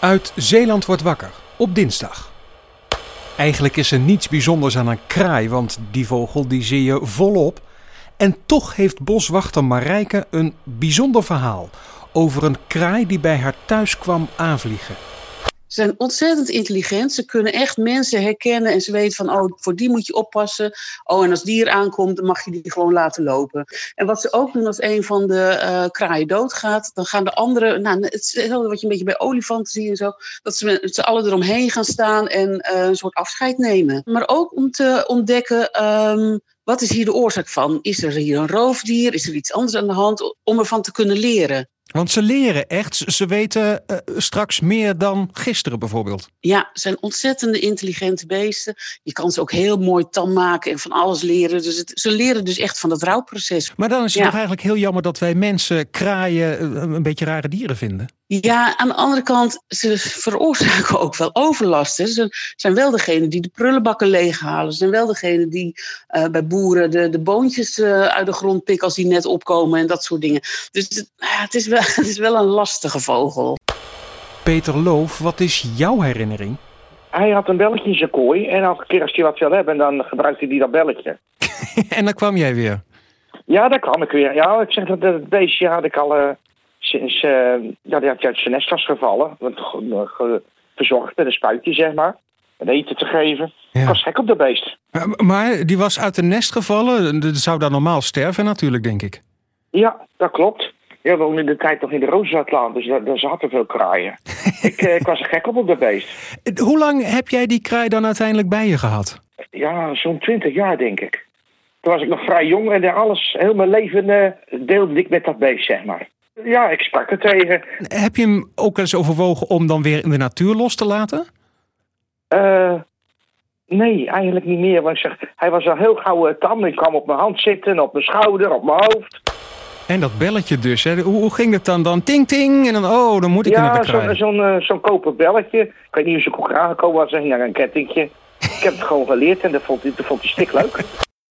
Uit Zeeland wordt wakker op dinsdag. Eigenlijk is er niets bijzonders aan een kraai, want die vogel die zie je volop. En toch heeft boswachter Marijke een bijzonder verhaal over een kraai die bij haar thuis kwam aanvliegen. Ze zijn ontzettend intelligent. Ze kunnen echt mensen herkennen en ze weten van, oh, voor die moet je oppassen. Oh, en als die er aankomt, dan mag je die gewoon laten lopen. En wat ze ook doen als een van de uh, kraaien doodgaat, dan gaan de anderen, nou, hetzelfde wat je een beetje bij olifanten ziet en zo, dat ze met z'n eromheen gaan staan en uh, een soort afscheid nemen. Maar ook om te ontdekken. Um, wat is hier de oorzaak van? Is er hier een roofdier? Is er iets anders aan de hand? Om ervan te kunnen leren. Want ze leren echt, ze weten uh, straks meer dan gisteren bijvoorbeeld. Ja, ze zijn ontzettende intelligente beesten. Je kan ze ook heel mooi tam maken en van alles leren. Dus het, ze leren dus echt van het rouwproces. Maar dan is het ja. toch eigenlijk heel jammer dat wij mensen, kraaien, een beetje rare dieren vinden? Ja, aan de andere kant, ze veroorzaken ook wel overlast. Hè. Ze zijn wel degene die de prullenbakken leeghalen. Ze zijn wel degene die uh, bij boeren de, de boontjes uh, uit de grond pikken als die net opkomen en dat soort dingen. Dus het, het, is, wel, het is wel een lastige vogel. Peter Loof, wat is jouw herinnering? Hij had een belletje in zijn kooi en elke keer als hij wat wil hebben, dan gebruikte hij dat belletje. en dan kwam jij weer? Ja, daar kwam ik weer. Ja, ik zeg dat het beestje had ik al... Uh, sinds uh, ja, die had uit zijn nest was gevallen. Ge, verzorgd met een spuitje, zeg maar. En eten te geven. Ja. Ik was gek op de beest. Maar die was uit een nest gevallen. Dat zou dan normaal sterven natuurlijk, denk ik. Ja, dat klopt. Ja, we woonden in de tijd nog in de Rozenatlaan, dus daar, daar zaten veel kraaien. ik, ik was er gek op op de beest. Hoe lang heb jij die kraai dan uiteindelijk bij je gehad? Ja, zo'n twintig jaar, denk ik. Toen was ik nog vrij jong en alles, heel mijn leven uh, deelde ik met dat beest, zeg maar. Ja, ik sprak er tegen. Heb je hem ook eens overwogen om dan weer in de natuur los te laten? Uh, nee, eigenlijk niet meer. Want zeg, hij was al heel gauw tam. Ik kwam op mijn hand zitten, op mijn schouder, op mijn hoofd. En dat belletje dus, hè? Hoe, hoe ging het dan? Dan ting ting en dan, oh, dan moet ik ja, naar de kraai. Ja, zo'n uh, zo'n koper belletje. Ik weet niet of ze ook aangekomen was, zeg, ja, een kettingje. ik heb het gewoon geleerd en dat vond dat vond hij stik leuk.